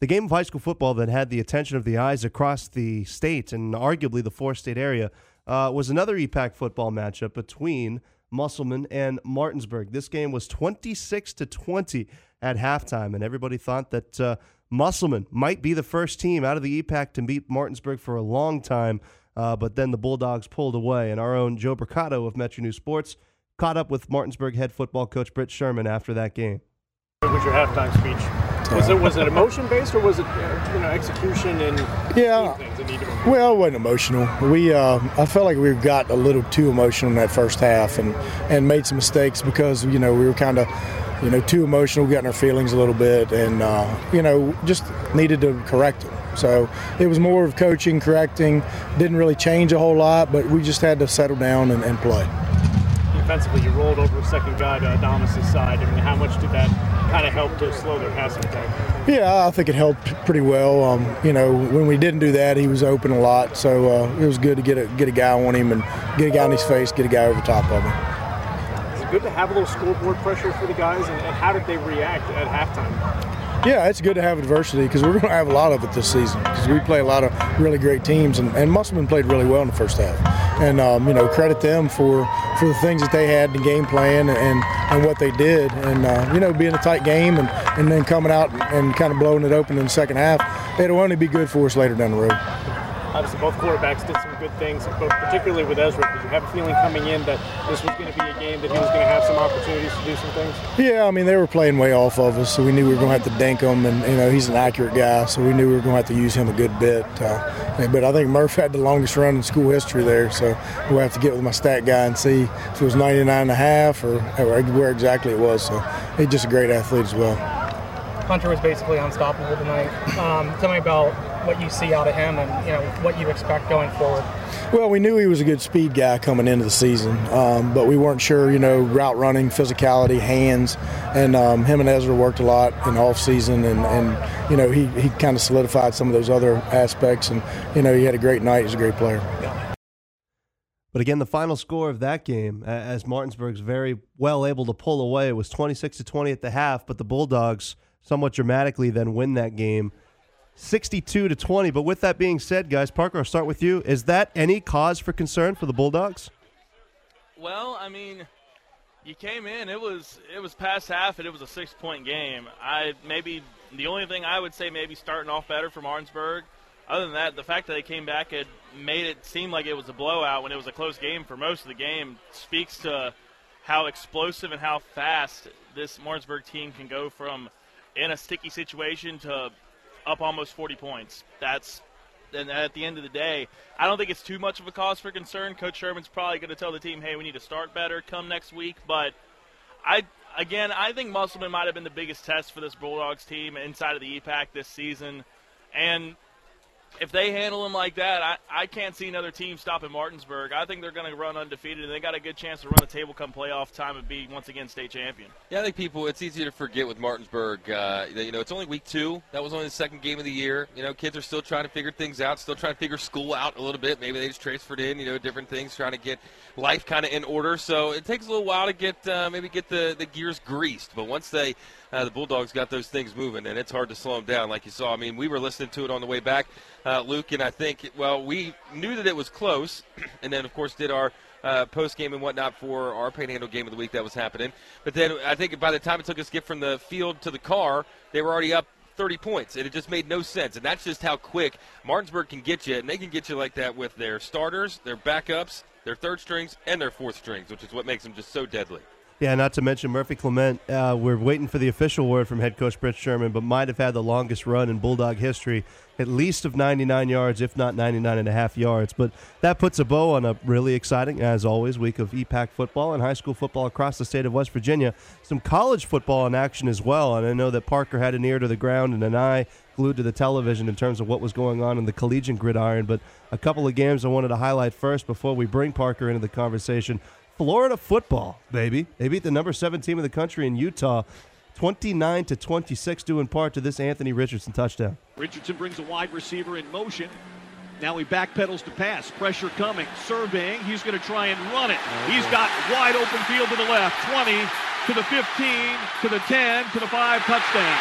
the game of high school football that had the attention of the eyes across the state and arguably the four state area uh, was another EPAC football matchup between Musselman and Martinsburg. This game was 26 to 20 at halftime, and everybody thought that uh, Musselman might be the first team out of the EPAC to beat Martinsburg for a long time. Uh, but then the Bulldogs pulled away, and our own Joe Bricado of Metro News Sports caught up with Martinsburg head football coach Britt Sherman after that game.
What was your halftime speech? Was it was it emotion based or was it uh, you know execution and
yeah? Well, it wasn't emotional. We uh, I felt like we got a little too emotional in that first half and and made some mistakes because you know we were kind of you know too emotional, getting our feelings a little bit, and uh, you know just needed to correct it. So it was more of coaching, correcting. Didn't really change a whole lot, but we just had to settle down and, and play.
Defensively, you rolled over a second guy to Adamas' side. I mean, how much did that kind of help to slow their passing attack?
Yeah, I think it helped pretty well. Um, you know, when we didn't do that, he was open a lot, so uh, it was good to get a get a guy on him and get a guy in his face, get a guy over top of him.
Is it good to have a little scoreboard pressure for the guys, and, and how did they react at halftime?
Yeah, it's good to have adversity because we're going to have a lot of it this season because we play a lot of really great teams, and, and Musselman played really well in the first half. And um, you know, credit them for for the things that they had, the game plan, and and what they did, and uh, you know, being a tight game, and, and then coming out and kind of blowing it open in the second half, it'll only be good for us later down the road.
Obviously both quarterbacks did some good things, both particularly with Ezra. Did you have a feeling coming in that this was going to be a game that he was going to have some opportunities to do some things?
Yeah, I mean they were playing way off of us, so we knew we were going to have to dink him, and you know he's an accurate guy, so we knew we were going to have to use him a good bit. Uh, but I think Murph had the longest run in school history there, so we'll have to get with my stat guy and see if it was 99 and a half or, or where exactly it was. So he's just a great athlete as well.
Hunter was basically unstoppable tonight. Um, tell me about what you see out of him and you know what you expect going forward.
Well, we knew he was a good speed guy coming into the season, um, but we weren't sure, you know, route running, physicality, hands, and um, him and Ezra worked a lot in off season, and, and you know he, he kind of solidified some of those other aspects, and you know he had a great night. He's a great player.
But again, the final score of that game, as Martinsburg's very well able to pull away, was 26 to 20 at the half. But the Bulldogs somewhat dramatically then win that game 62 to 20. But with that being said, guys, Parker, I'll start with you. Is that any cause for concern for the Bulldogs?
Well, I mean, you came in. It was it was past half, and it was a six point game. I maybe the only thing I would say maybe starting off better for Martinsburg. Other than that, the fact that they came back and made it seem like it was a blowout when it was a close game for most of the game speaks to how explosive and how fast this Martinsburg team can go from in a sticky situation to up almost 40 points. That's and at the end of the day, I don't think it's too much of a cause for concern. Coach Sherman's probably going to tell the team, "Hey, we need to start better come next week." But I again, I think Musselman might have been the biggest test for this Bulldogs team inside of the EPAC this season, and if they handle him like that, I, I can't see another team stopping Martinsburg. I think they're going to run undefeated, and they got a good chance to run the table come playoff time and be once again state champion.
Yeah, I think people, it's easy to forget with Martinsburg. Uh, you know, it's only week two. That was only the second game of the year. You know, kids are still trying to figure things out, still trying to figure school out a little bit. Maybe they just transferred in. You know, different things, trying to get life kind of in order. So it takes a little while to get uh, maybe get the the gears greased. But once they uh, the Bulldogs got those things moving, and it's hard to slow them down, like you saw. I mean, we were listening to it on the way back, uh, Luke, and I think, well, we knew that it was close, and then, of course, did our uh, post game and whatnot for our Panhandle game of the week that was happening. But then I think by the time it took us to get from the field to the car, they were already up 30 points, and it just made no sense. And that's just how quick Martinsburg can get you, and they can get you like that with their starters, their backups, their third strings, and their fourth strings, which is what makes them just so deadly.
Yeah, not to mention Murphy Clement. Uh, we're waiting for the official word from head coach Brent Sherman, but might have had the longest run in Bulldog history, at least of 99 yards, if not 99 and a half yards. But that puts a bow on a really exciting, as always, week of EPAC football and high school football across the state of West Virginia. Some college football in action as well, and I know that Parker had an ear to the ground and an eye glued to the television in terms of what was going on in the collegiate gridiron. But a couple of games I wanted to highlight first before we bring Parker into the conversation. Florida football, baby. They beat the number seven team in the country in Utah, 29 to 26, due in part to this Anthony Richardson touchdown.
Richardson brings a wide receiver in motion. Now he backpedals to pass. Pressure coming. Surveying. He's going to try and run it. He's got wide open field to the left. 20 to the 15 to the 10 to the 5 touchdown.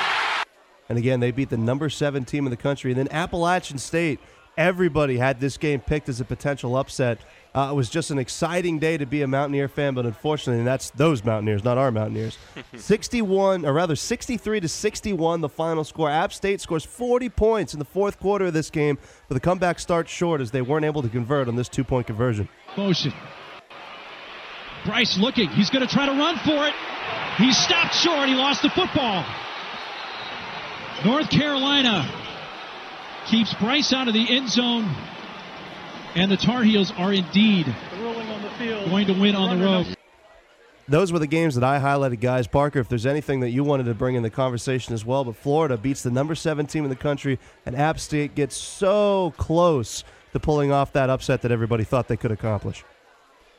And again, they beat the number seven team in the country. And then Appalachian State, everybody had this game picked as a potential upset. Uh, it was just an exciting day to be a Mountaineer fan, but unfortunately, that's those Mountaineers, not our Mountaineers. 61, or rather 63 to 61, the final score. App State scores 40 points in the fourth quarter of this game, but the comeback starts short as they weren't able to convert on this two point conversion.
Motion. Brice looking. He's going to try to run for it. He stopped short. He lost the football. North Carolina keeps Brice out of the end zone. And the Tar Heels are indeed going to win on the road.
Those were the games that I highlighted, guys. Parker, if there's anything that you wanted to bring in the conversation as well, but Florida beats the number seven team in the country, and App State gets so close to pulling off that upset that everybody thought they could accomplish.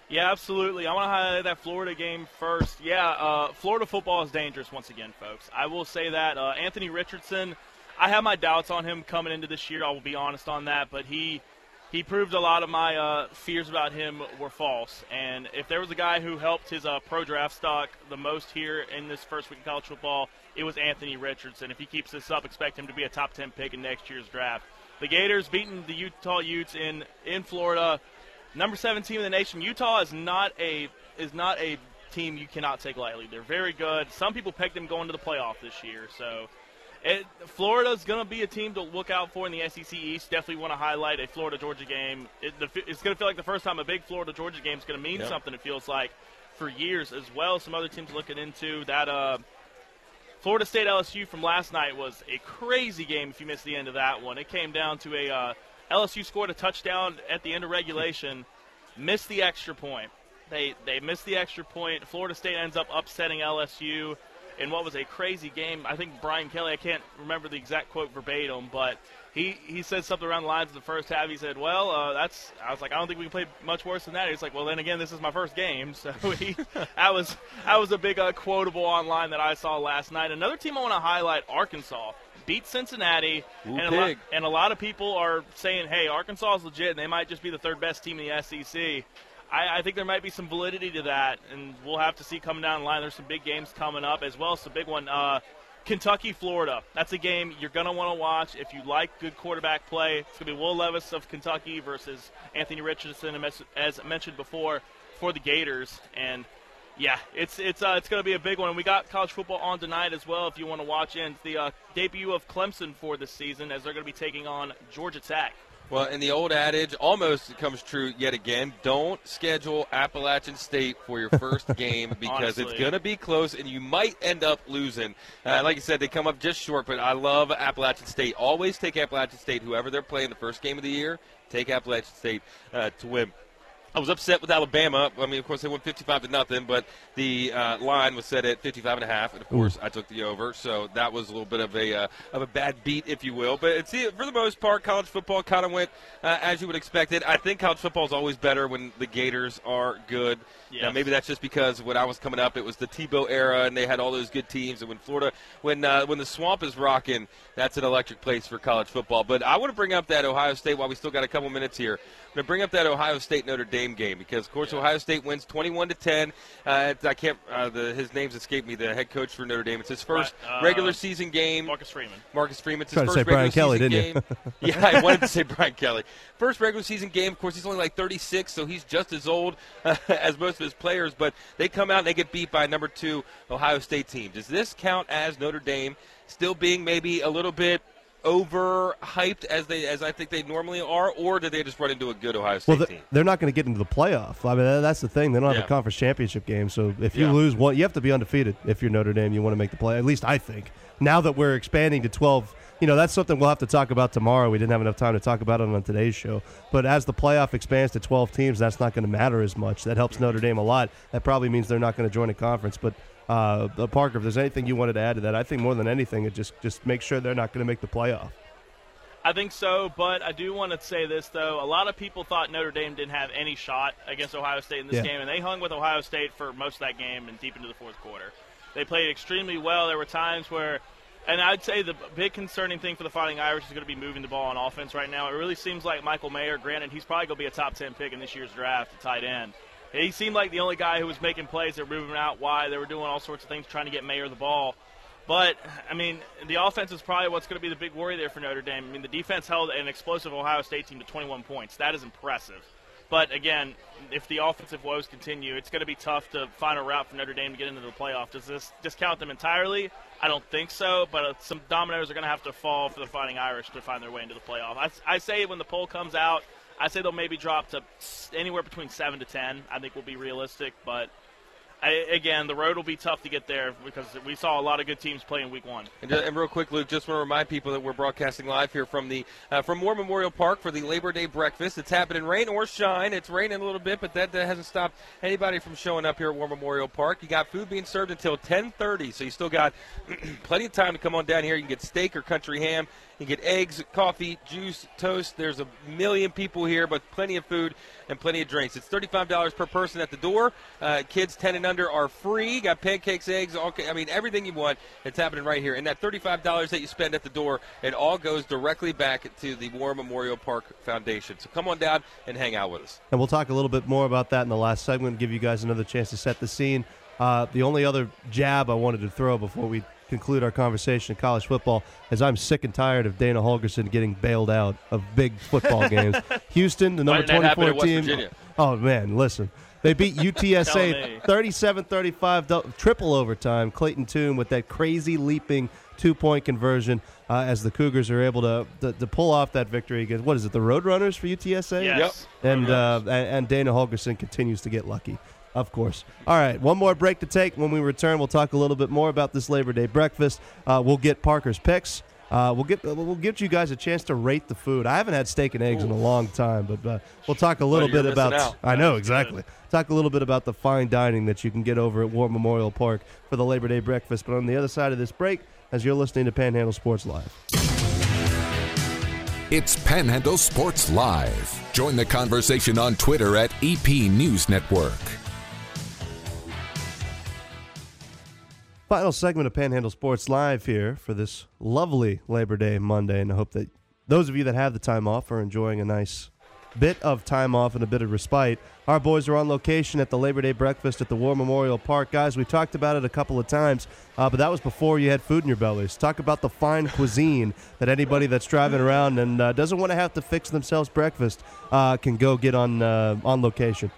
Yeah, absolutely. I want to highlight that Florida game first. Yeah, uh, Florida football is dangerous once again, folks. I will say that. Uh, Anthony Richardson, I have my doubts on him coming into this year. I will be honest on that, but he he proved a lot of my uh, fears about him were false. And if there was a guy who helped his uh, pro draft stock the most here in this first week of college football, it was Anthony Richardson. If he keeps this up, expect him to be a top 10 pick in next year's draft. The Gators beating the Utah Utes in, in Florida, number seven team in the nation. Utah is not a is not a team you cannot take lightly. They're very good. Some people pegged them going to the playoff this year. So it, Florida's going to be a team to look out for in the SEC East. Definitely want to highlight a Florida Georgia game. It, the, it's going to feel like the first time a big Florida Georgia game is going to mean
Yep.
something. It feels like for years as well. Some other teams looking into that. Uh, Florida State LSU from last night was a crazy game. If you missed the end of that one, it came down to a uh, LSU scored a touchdown at the end of regulation, missed the extra point. They they missed the extra point. Florida State ends up upsetting LSU in what was a crazy game. I think Brian Kelly. I can't remember the exact quote verbatim, but he he said something around the lines of the first half. He said, "Well, uh, that's." I was like, "I don't think we can play much worse than that." He's like, "Well, then again, this is my first game." So he that was that was a big uh, quotable online that I saw last night. Another team I want to highlight: Arkansas beat Cincinnati,
Ooh,
and, a lot, and a lot of people are saying, "Hey, Arkansas is legit, and they might just be the third best team in the SEC." I, I think there might be some validity to that, and we'll have to see coming down the line. There's some big games coming up as well as the big one. Uh, Kentucky, Florida. That's a game you're going to want to watch if you like good quarterback play. It's going to be Will Levis of Kentucky versus Anthony Richardson, as- as mentioned before, for the Gators. And yeah, it's it's uh, it's going to be a big one. We got college football on tonight as well. If you want to watch in, it's the uh, debut of Clemson for this season as they're going to be taking on Georgia Tech.
Well, and the old adage almost comes true yet again. Don't schedule Appalachian State for your first game because it's going to be close and you might end up losing. Uh, like you said, they come up just short, but I love Appalachian State. Always take Appalachian State, whoever they're playing the first game of the year, take Appalachian State uh, to win. I was upset with Alabama. I mean, of course, they won 55 to nothing, but the uh, line was set at 55 and a half, and of course, I took the over. So that was a little bit of a uh, of a bad beat, if you will. But it's, for the most part, college football kind of went uh, as you would expect it. I think college football is always better when the Gators are good. Now, maybe that's just because when I was coming up, it was the Tebow era, and they had all those good teams. And when Florida, when uh, when the swamp is rocking, that's an electric place for college football. But I want to bring up that Ohio State while we still got a couple minutes here. I'm going to bring up that Ohio State Notre Dame game because, of course, Ohio State wins 21 to 10. Uh, I can't. Uh, the, his name's escaped me. The head coach for Notre Dame. It's his first
Right, uh,
regular season game.
Marcus Freeman.
Marcus Freeman. It's his
Tried to
first
say
regular
Brian Kelly,
season
didn't
game.
you?
yeah, I wanted to say Brian Kelly. First regular season game. Of course, he's only like 36, so he's just as old as most of his players. But they come out and they get beat by number two Ohio State team. Does this count as Notre Dame still being maybe a little bit overhyped as they as I think they normally are, or did they just run into a good Ohio State
Well,
team?
they're, they're not going to get into the playoff. I mean, that's the thing. They don't have
Yeah.
a conference championship game. So if you
Yeah.
lose one, you have to be undefeated. If you're Notre Dame, you want to make the play. At least I think. Now that we're expanding to 12, you know, that's something we'll have to talk about tomorrow. We didn't have enough time to talk about it on today's show. But as the playoff expands to 12 teams, that's not going to matter as much. That helps Notre Dame a lot. That probably means they're not going to join a conference. But uh, uh, Parker, if there's anything you wanted to add to that, I think more than anything, it just just make sure they're not going to make the playoff.
I think so, but I do want to say this though. A lot of people thought Notre Dame didn't have any shot against Ohio State in this
Yeah.
game, and they hung with Ohio State for most of that game and deep into the fourth quarter. They played extremely well. There were times where, and I'd say the big concerning thing for the Fighting Irish is going to be moving the ball on offense right now. It really seems like Michael Mayer. Granted, he's probably going to be a top ten pick in this year's draft, at tight end. He seemed like the only guy who was making plays. They were moving out wide. They were doing all sorts of things trying to get Mayer the ball. But I mean, the offense is probably what's going to be the big worry there for Notre Dame. I mean, the defense held an explosive Ohio State team to 21 points. That is impressive. But again, if the offensive woes continue, it's going to be tough to find a route for Notre Dame to get into the playoff. Does this discount them entirely? I don't think so. But uh, some dominoes are going to have to fall for the Fighting Irish to find their way into the playoff. I, I say when the poll comes out, I say they'll maybe drop to anywhere between seven to ten. I think will be realistic, but. I, again, the road will be tough to get there because we saw a lot of good teams play in week one.
And, ju- and real quick, Luke, just want to remind people that we're broadcasting live here from the uh, from War Memorial Park for the Labor Day breakfast. It's happening rain or shine. It's raining a little bit, but that, that hasn't stopped anybody from showing up here at War Memorial Park. You got food being served until 10:30, so you still got plenty of time to come on down here. You can get steak or country ham. You get eggs, coffee, juice, toast. There's a million people here, but plenty of food and plenty of drinks. It's $35 per person at the door. Uh, kids 10 and under are free. Got pancakes, eggs, all, I mean, everything you want. It's happening right here. And that $35 that you spend at the door, it all goes directly back to the War Memorial Park Foundation. So come on down and hang out with us.
And we'll talk a little bit more about that in the last segment, give you guys another chance to set the scene. Uh, the only other jab I wanted to throw before we conclude our conversation in college football as I'm sick and tired of Dana Holgorsen getting bailed out of big football games. Houston, the number
didn't that happen
24 team. Oh, man, listen. They beat UTSA 37-35, triple overtime. Clayton Tune with that crazy leaping two-point conversion uh, as the Cougars are able to, to to pull off that victory against what is it, the Roadrunners for UTSA?
Yes.
And, uh, and and Dana Holgorsen continues to get lucky. Of course. All right, one more break to take. When we return, we'll talk a little bit more about this Labor Day breakfast. Uh, we'll get Parker's picks. Uh, we'll get we'll give you guys a chance to rate the food. I haven't had steak and eggs in a long time, but uh, we'll talk a little
you're
bit about.
out.
I know exactly. Talk a little bit about the fine dining that you can get over at War Memorial Park for the Labor Day breakfast. But on the other side of this break, as you're listening to Panhandle Sports Live.
It's Panhandle Sports Live. Join the conversation on Twitter at EP News Network.
Final segment of Panhandle Sports Live here for this lovely Labor Day Monday, and I hope that those of you that have the time off are enjoying a nice bit of time off and a bit of respite. Our boys are on location at the Labor Day breakfast at the War Memorial Park. Guys, we talked about it a couple of times, uh, but that was before you had food in your bellies. Talk about the fine cuisine that anybody that's driving around and uh, doesn't want to have to fix themselves breakfast uh, can go get on uh, on location.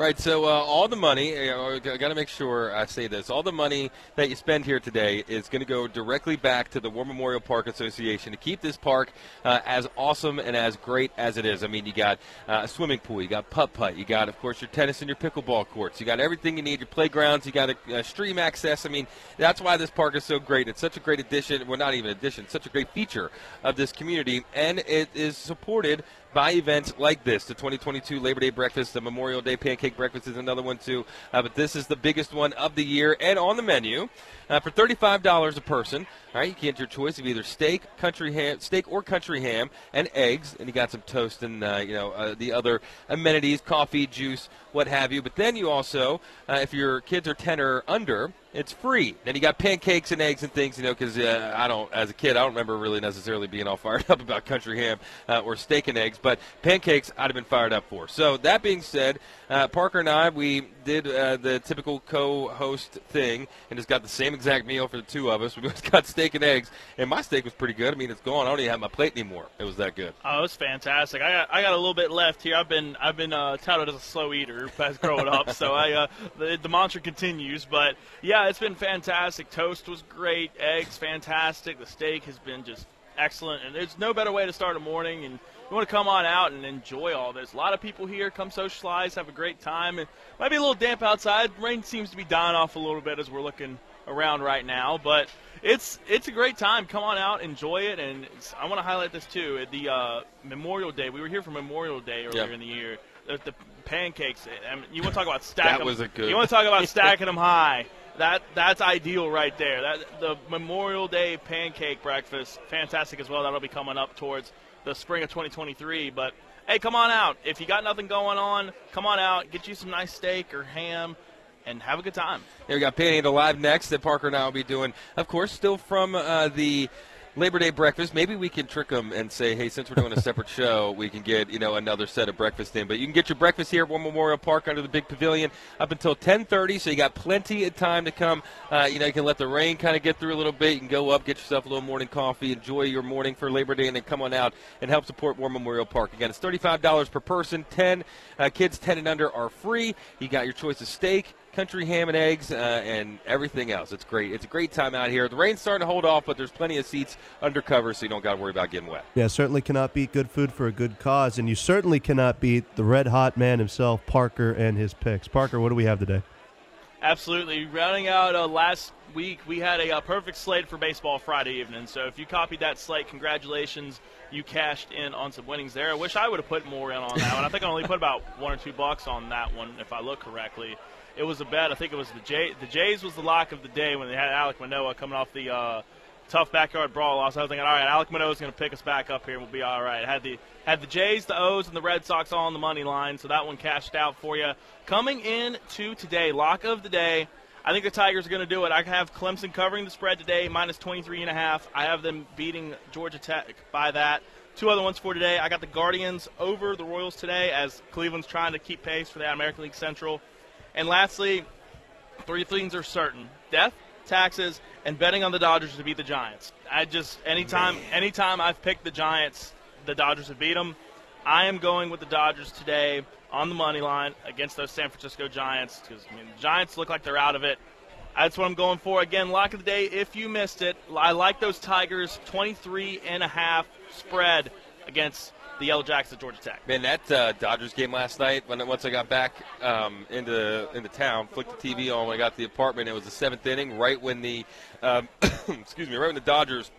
Right. So uh, all the money, uh, I got to make sure I say this: all the money that you spend here today is going to go directly back to the War Memorial Park Association to keep this park uh, as awesome and as great as it is. I mean, you got uh, a swimming pool, you got putt putt, you got, of course, your tennis and your pickleball courts, you got everything you need, your playgrounds, you got a, a stream access. I mean, that's why this park is so great. It's such a great addition. Well, not even addition, such a great feature of this community, and it is supported by events like this the 2022 Labor Day breakfast, the Memorial Day pancake breakfast is another one too. Uh, but this is the biggest one of the year and on the menu uh, for $35 a person. All right, you get your choice of either steak, country ham, steak or country ham, and eggs, and you got some toast and uh, you know uh, the other amenities, coffee, juice, what have you. But then you also, uh, if your kids are 10 or under, it's free. Then you got pancakes and eggs and things, you know, because uh, I don't, as a kid, I don't remember really necessarily being all fired up about country ham uh, or steak and eggs, but pancakes I'd have been fired up for. So that being said, uh, Parker and I, we did uh, the typical co-host thing and just got the same exact meal for the two of us. We both got steak and eggs, and my steak was pretty good. I mean, it's gone. I don't even have my plate anymore. It was that good.
Oh, it was fantastic. I got I got a little bit left here. I've been I've been uh, touted as a slow eater as growing up, so I uh, the, the mantra continues. But yeah, it's been fantastic. Toast was great. Eggs fantastic. The steak has been just excellent, and there's no better way to start a morning. And you want to come on out and enjoy all this. A lot of people here come socialize, have a great time. It might be a little damp outside. Rain seems to be dying off a little bit as we're looking around right now, but it's it's a great time. Come on out, enjoy it, and it's, I want to highlight this too. At the uh, Memorial Day, we were here for Memorial Day earlier
Yep.
in the year. The, the pancakes. I mean, you want to talk about stacking?
That was a good-
You want to talk about stacking them high? That that's ideal right there. That the Memorial Day pancake breakfast, fantastic as well. That'll be coming up towards the spring of 2023. But hey, come on out. If you got nothing going on, come on out, get you some nice steak or ham, and have a good time.
Here we got Panhandle Live next that Parker and I will be doing, of course, still from uh, the Labor Day breakfast. Maybe we can trick them and say, hey, since we're doing a separate show, we can get you know another set of breakfast in. But you can get your breakfast here at War Memorial Park under the big pavilion up until 10:30, so you got plenty of time to come. Uh, you know, you can let the rain kind of get through a little bit. You can go up, get yourself a little morning coffee, enjoy your morning for Labor Day, and then come on out and help support War Memorial Park. Again, it's $35 per person. 10 uh, kids 10 and under are free. You got your choice of steak country ham and eggs, uh, and everything else. It's great. It's a great time out here. The rain's starting to hold off, but there's plenty of seats under cover, so you don't got to worry about getting wet.
Yeah, certainly cannot beat good food for a good cause, and you certainly cannot beat the red hot man himself, Parker, and his picks. Parker, what do we have today?
Absolutely. Rounding out uh, last week, we had a uh, perfect slate for Baseball Friday evening. So if you copied that slate, congratulations. You cashed in on some winnings there. I wish I would have put more in on that one. I think I only put about one or two bucks on that one, if I look correctly. It was a bet. I think it was the Jay. The Jays was the lock of the day when they had Alek Manoah coming off the uh, tough backyard brawl loss. I was thinking, all right, Alek Manoah is going to pick us back up here, and we'll be all right. Had the had the Jays, the O's, and the Red Sox all on the money line, so that one cashed out for you. Coming in to today, lock of the day. I think the Tigers are going to do it. I have Clemson covering the spread today, minus 23 and a half. I have them beating Georgia Tech by that. Two other ones for today. I got the Guardians over the Royals today as Cleveland's trying to keep pace for the American League Central. And lastly, three things are certain: death, taxes, and betting on the Dodgers to beat the Giants. I just anytime anytime I've picked the Giants, the Dodgers have beat them. I am going with the Dodgers today. on the money line against those San Francisco Giants because I mean, the Giants look like they're out of it. That's what I'm going for. Again, lock of the day. If you missed it, I like those Tigers 23 and a half spread against the Yellow Jackets at Georgia Tech.
Man, that uh, Dodgers game last night, when once I got back um, into into town, flicked the TV on when I got to the apartment. It was the seventh inning, right when the um, excuse me, right when the Dodgers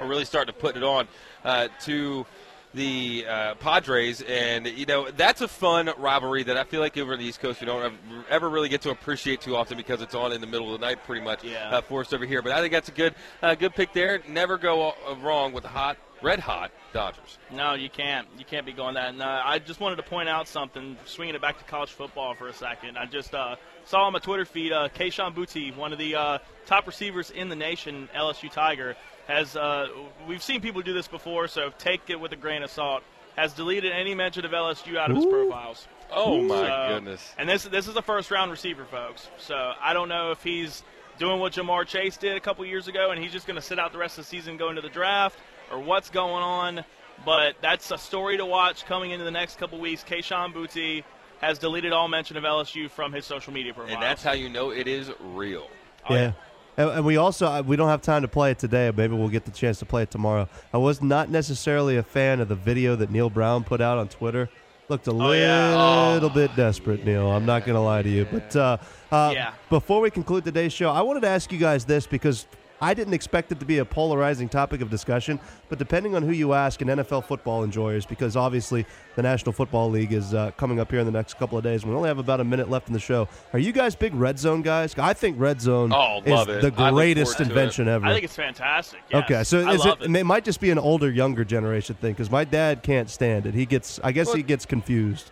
are really starting to put it on uh, to the uh, Padres, and you know that's a fun rivalry that I feel like over in the East Coast we don't ever, really get to appreciate too often because it's on in the middle of the night, pretty much
Yeah.
uh, for us over here. But I think that's a good uh, good pick there. Never go uh, wrong with the hot, red hot Dodgers.
No, you can't. You can't be going that. And uh, I just wanted to point out something, swinging it back to college football for a second. I just uh, saw on my Twitter feed, uh, Kayshon Boutte, one of the uh, top receivers in the nation, LSU Tiger, has. Uh, we've seen people do this before, so take it with a grain of salt. Has deleted any mention of LSU out of his profiles.
Oh, my
So-
goodness.
And this this is a first round receiver, folks. So I don't know if he's doing what Ja'Marr Chase did a couple years ago, and he's just going to sit out the rest of the season, go into the draft, or what's going on. But that's a story to watch coming into the next couple weeks. Kayshon Boutte has deleted all mention of LSU from his social media profiles.
And that's how you know it is real.
yeah. And, and we also uh, we don't have time to play it today. Maybe we'll get the chance to play it tomorrow. I was not necessarily a fan of the video that Neal Brown put out on Twitter. Looked a
Oh, yeah.
little bit desperate, Neil. I'm not going to lie to you. But uh, uh,
Yeah.
before we conclude today's show, I wanted to ask you guys this because I didn't expect it to be a polarizing topic of discussion. But depending on who you ask, and NFL football enjoyers, because obviously the National Football League is uh, coming up here in the next couple of days. We only have about a minute left in the show. Are you guys big red zone guys? I think red zone
Oh,
is
it.
the greatest invention
it.
ever.
I think it's fantastic. yes.
Okay, so is
love
it, it might just be an older, younger generation thing because my dad can't stand it. He gets, I guess, he gets confused.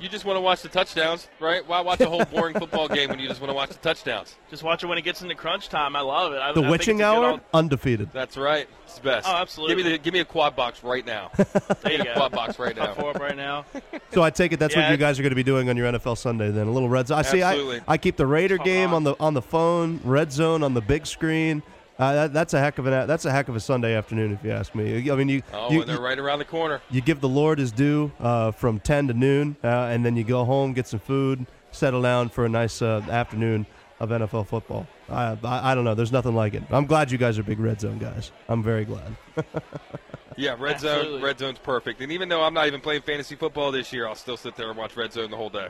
You just want to watch the touchdowns, right? Why watch a whole boring football game when you just want to watch the touchdowns?
Just watch it when it gets into crunch time. I love it. I,
The
I
witching
it's a good
hour,
al-
undefeated.
That's right. It's the best.
Oh, absolutely.
Give me the give me a quad box right now.
There you go.
quad box right now.
Top four up right now.
So I take it that's
Yeah,
what you guys are going to be doing on your NFL Sunday then. A little red zone. I see. I,
Absolutely.
I keep the Raider game
on.
on the on the phone, red zone on the big screen. Uh, that, that's a heck of an that's a heck of a Sunday afternoon if you ask me. I mean, you
Oh,
you,
and they're right around the corner.
you give the Lord his due uh, from 10 to noon, uh, and then you go home, get some food, settle down for a nice uh, afternoon of NFL football. I, I, I don't know. There's nothing like it. I'm glad you guys are big red zone guys. I'm very glad.
Yeah, red zone.
Absolutely.
Red zone's perfect. And even though I'm not even playing fantasy football this year, I'll still sit there and watch red zone the whole day.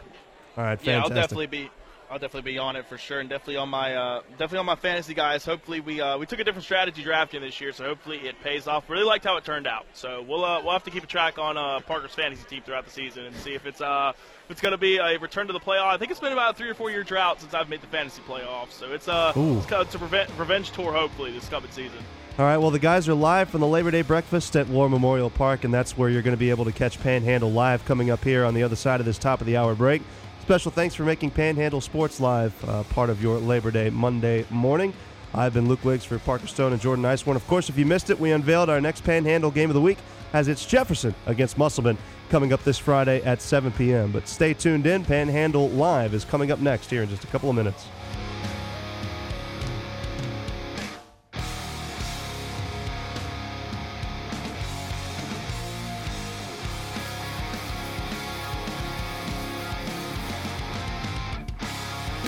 All right, fantastic.
Yeah, I'll definitely be. I'll definitely be on it for sure, and definitely on my uh, definitely on my fantasy guys. Hopefully, we uh, we took a different strategy drafting this year, so hopefully it pays off. Really liked how it turned out. So we'll uh, we'll have to keep a track on uh, Parker's fantasy team throughout the season and see if it's uh if it's going to be a return to the playoff. I think it's been about a three or four year drought since I've made the fantasy playoffs, so it's uh
Ooh.
it's, kind of, it's a revenge, revenge tour hopefully this coming season.
All right, well, the guys are live from the Labor Day breakfast at War Memorial Park, and that's where you're going to be able to catch Panhandle live coming up here on the other side of this top of the hour break. Special thanks for making Panhandle Sports Live uh, part of your Labor Day Monday morning. I've been Luke Wiggs for Parker Stone and Jordan Nicewarner. Of course, if you missed it, we unveiled our next Panhandle game of the week as it's Jefferson against Musselman coming up this Friday at 7 p.m. But stay tuned in. Panhandle Live is coming up next here in just a couple of minutes.